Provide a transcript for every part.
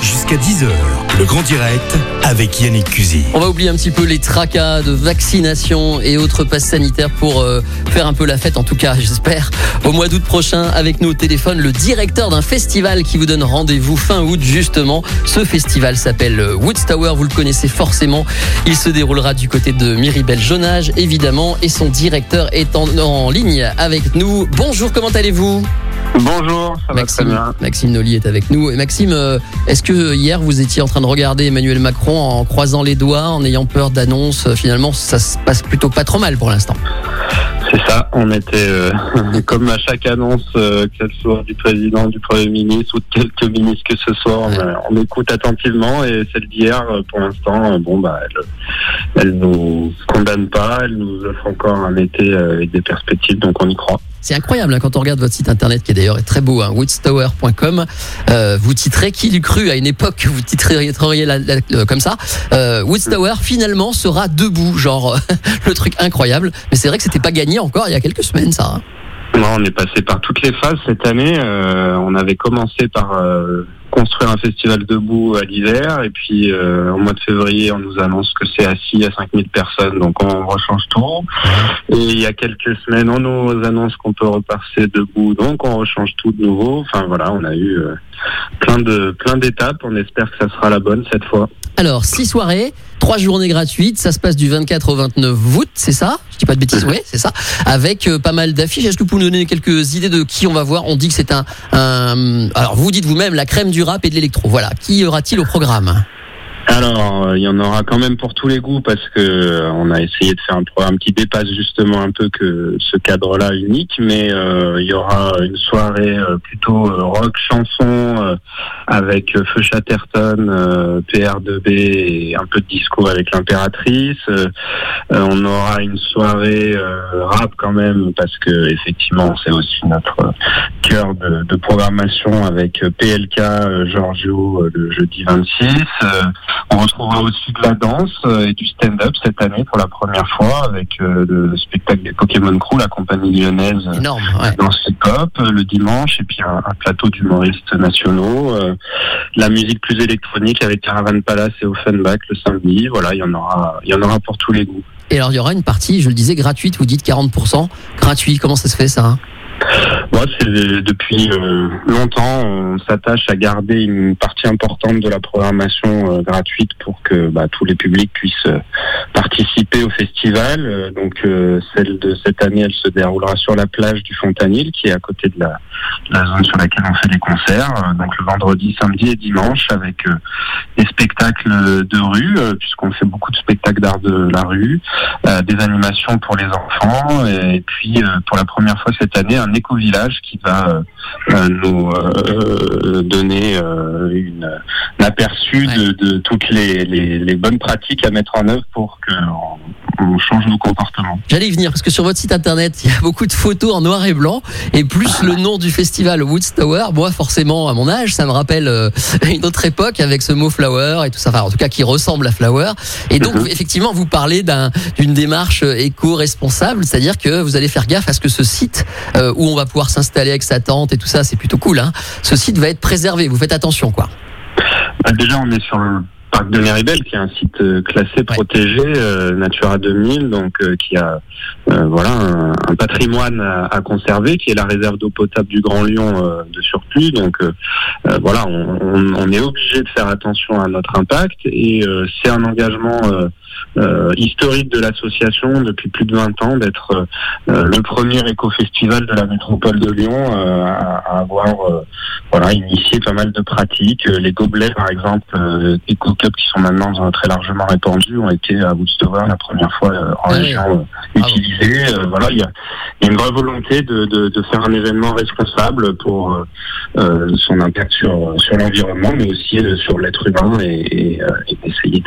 Jusqu'à 10h, le grand direct avec Yannick Cusy. On va oublier un petit peu les tracas de vaccination et autres passes sanitaires pour euh, faire un peu la fête, en tout cas, j'espère. Au mois d'août prochain, avec nous au téléphone, le directeur d'un festival qui vous donne rendez-vous fin août, justement. Ce festival s'appelle euh, Woodstower, vous le connaissez forcément. Il se déroulera du côté de Miribel Jonage, évidemment, et son directeur est en, en ligne avec nous. Bonjour, comment allez-vous? Bonjour, ça va très Maxime, bien. Maxime Nolly est avec nous. Et Maxime, euh, est-ce que hier vous étiez en train de regarder Emmanuel Macron en croisant les doigts, en ayant peur d'annonces Finalement, ça se passe plutôt pas trop mal pour l'instant? C'est ça, on était euh, comme à chaque annonce, euh, que ce soit du président, du Premier ministre ou de quelques ministres que ce soit, on, Ouais. euh, on écoute attentivement et celle d'hier, euh, pour l'instant, euh, bon bah elle, elle nous condamne pas, elle nous offre encore un été euh, avec des perspectives, donc on y croit. C'est incroyable hein, quand on regarde votre site internet qui est d'ailleurs très beau, hein, woodstower.com. Euh, vous titrez qui l'eût cru à une époque que vous titreriez la- la- comme ça. Euh, Woodstower finalement sera debout, genre le truc incroyable. Mais c'est vrai que c'était pas gagné encore il y a quelques semaines ça. hein. Non, on est passé par toutes les phases cette année. Euh, on avait commencé par euh, construire un festival debout à l'hiver et puis euh, au mois de février, on nous annonce que c'est assis à 5000 personnes, donc on rechange tout. Et il y a quelques semaines, on nous annonce qu'on peut repasser debout, donc on rechange tout de nouveau. Enfin voilà, on a eu euh, plein de plein d'étapes. On espère que ça sera la bonne cette fois. Alors, six soirées, trois journées gratuites. Ça se passe du 24 au 29 août, c'est ça? Je dis pas de bêtises, oui, c'est ça. Avec euh, pas mal d'affiches. Est-ce que vous pouvez nous donner quelques idées de qui on va voir? On dit que c'est un, un- Alors, vous dites vous-même la crème du rap et de l'électro. Voilà. Qui y aura-t-il au programme Alors, euh, il y en aura quand même pour tous les goûts parce que euh, on a essayé de faire un programme qui dépasse justement un peu que ce cadre-là unique, mais euh, il y aura une soirée plutôt rock chanson avec Feu Chatterton, euh, PR2B et un peu de disco avec l'impératrice. Euh, on aura une soirée euh, rap quand même parce que effectivement c'est aussi notre euh, cœur de, de programmation avec PLK Giorgio le jeudi 26. Euh, on retrouvera aussi de la danse et du stand-up cette année pour la première fois avec le spectacle des Pokémon Crew, la compagnie lyonnaise Énorme, ouais. dans hip-hop le dimanche et puis un, un plateau d'humoristes nationaux, euh, la musique plus électronique avec Caravan Palace et Offenbach le samedi. Voilà, il y en aura, il y en aura pour tous les goûts. Et alors, il y aura une partie, je le disais, gratuite. Vous dites 40%. Gratuit. Comment ça se fait, ça depuis euh, longtemps, on s'attache à garder une partie importante de la programmation euh, gratuite pour que bah, tous les publics puissent euh, participer au festival. Donc, celle de cette année, elle se déroulera sur la plage du Fontanil, qui est à côté de la, la zone sur laquelle on fait les concerts. Euh, donc, le vendredi, samedi et dimanche, avec euh, des spectacles de rue, euh, puisqu'on fait beaucoup de spectacles d'art de la rue, des animations pour les enfants, et puis pour la première fois cette année, un éco-village qui va nous donner une, un aperçu de, de toutes les, les, les bonnes pratiques à mettre en œuvre pour qu'on on change nos comportements. J'allais y venir parce que sur votre site internet, il y a beaucoup de photos en noir et blanc et plus le nom du festival Woodstower. Moi, forcément, à mon âge, ça me rappelle euh, une autre époque avec ce mot flower et tout ça. Enfin, en tout cas, qui ressemble à flower. Et donc, Mhm. effectivement, vous parlez d'un- d'une démarche euh, éco-responsable, c'est-à-dire que vous allez faire gaffe à ce que ce site euh, où on va pouvoir s'installer avec sa tente et tout ça, c'est plutôt cool. Hein, ce site va être préservé. Vous faites attention, quoi. Bah, déjà, on est sur le parc de Méribel, qui est un site euh, classé, protégé, euh, Natura 2000, donc euh, qui a euh, voilà un, un patrimoine à, à conserver, qui est la réserve d'eau potable du Grand Lyon euh, de surplus. Donc euh, voilà, on, on- on est obligé de faire attention à notre impact et euh, c'est un engagement euh, euh, historique de l'association depuis plus de 20 ans d'être euh, euh, le premier éco-festival de la métropole de Lyon euh, à, à avoir euh, voilà, initié pas mal de pratiques. Euh, Les gobelets, par exemple, euh, Eco Cup, qui sont maintenant euh, très largement répandus, ont été à Woodstower la première fois euh, en Ah région euh, Bravo. utilisés. Euh, voilà, il y a, y a une vraie volonté de, de, de faire un événement responsable pour euh, euh, son impact sur, sur l'environnement, mais aussi euh, sur l'être humain et, et, euh,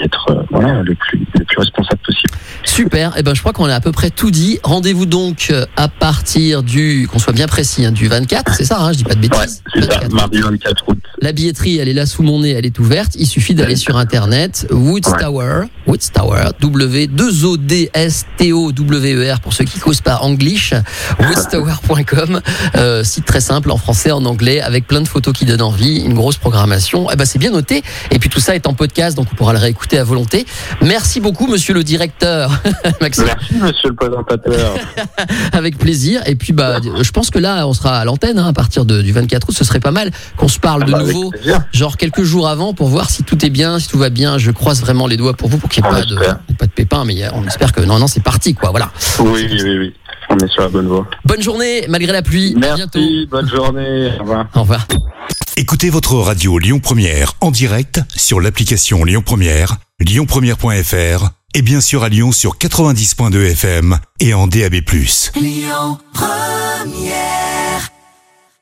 d'être euh, voilà, le, plus, le plus responsable possible. Super. Eh ben, je crois qu'on a à peu près tout dit. Rendez-vous donc euh, à partir du, qu'on soit bien précis, hein, du 24. C'est ça, hein, je dis pas de Ouais, bêtises. c'est ça, 24. mardi 24 août. La billetterie, elle est là sous mon nez, elle est ouverte. Il suffit d'aller sur internet, Woods Tower, Woods Tower, W 2 O D S T O W E R pour ceux qui causent pas English, woodstower.com, euh, site très simple en français, en anglais, avec plein de photos qui donnent envie, une grosse programmation. Eh ben c'est bien noté. Et puis tout ça est en podcast, donc on pourra le réécouter à volonté. Merci beaucoup, Monsieur le directeur, Maxime. Merci, monsieur le présentateur. Avec plaisir. Et puis bah, je pense que là, on sera à l'antenne hein, à partir de- du 24 août. Ce serait pas mal qu'on se parle de Bah, nouveau, genre quelques jours avant, pour voir si tout est bien, si tout va bien. Je croise vraiment les doigts pour vous, pour qu'il n'y ait On pas de, pas de pépins, mais on espère que non, non, c'est parti, quoi. Voilà. Oui, oui, oui. On est sur la bonne voie. Bonne journée, malgré la pluie. À bientôt. Merci, bonne journée. Au revoir. Au revoir. Écoutez votre radio Lyon Première en direct sur l'application Lyon Première, lyonpremière.fr et bien sûr à Lyon sur 90.2 FM et en DAB+. Lyon Première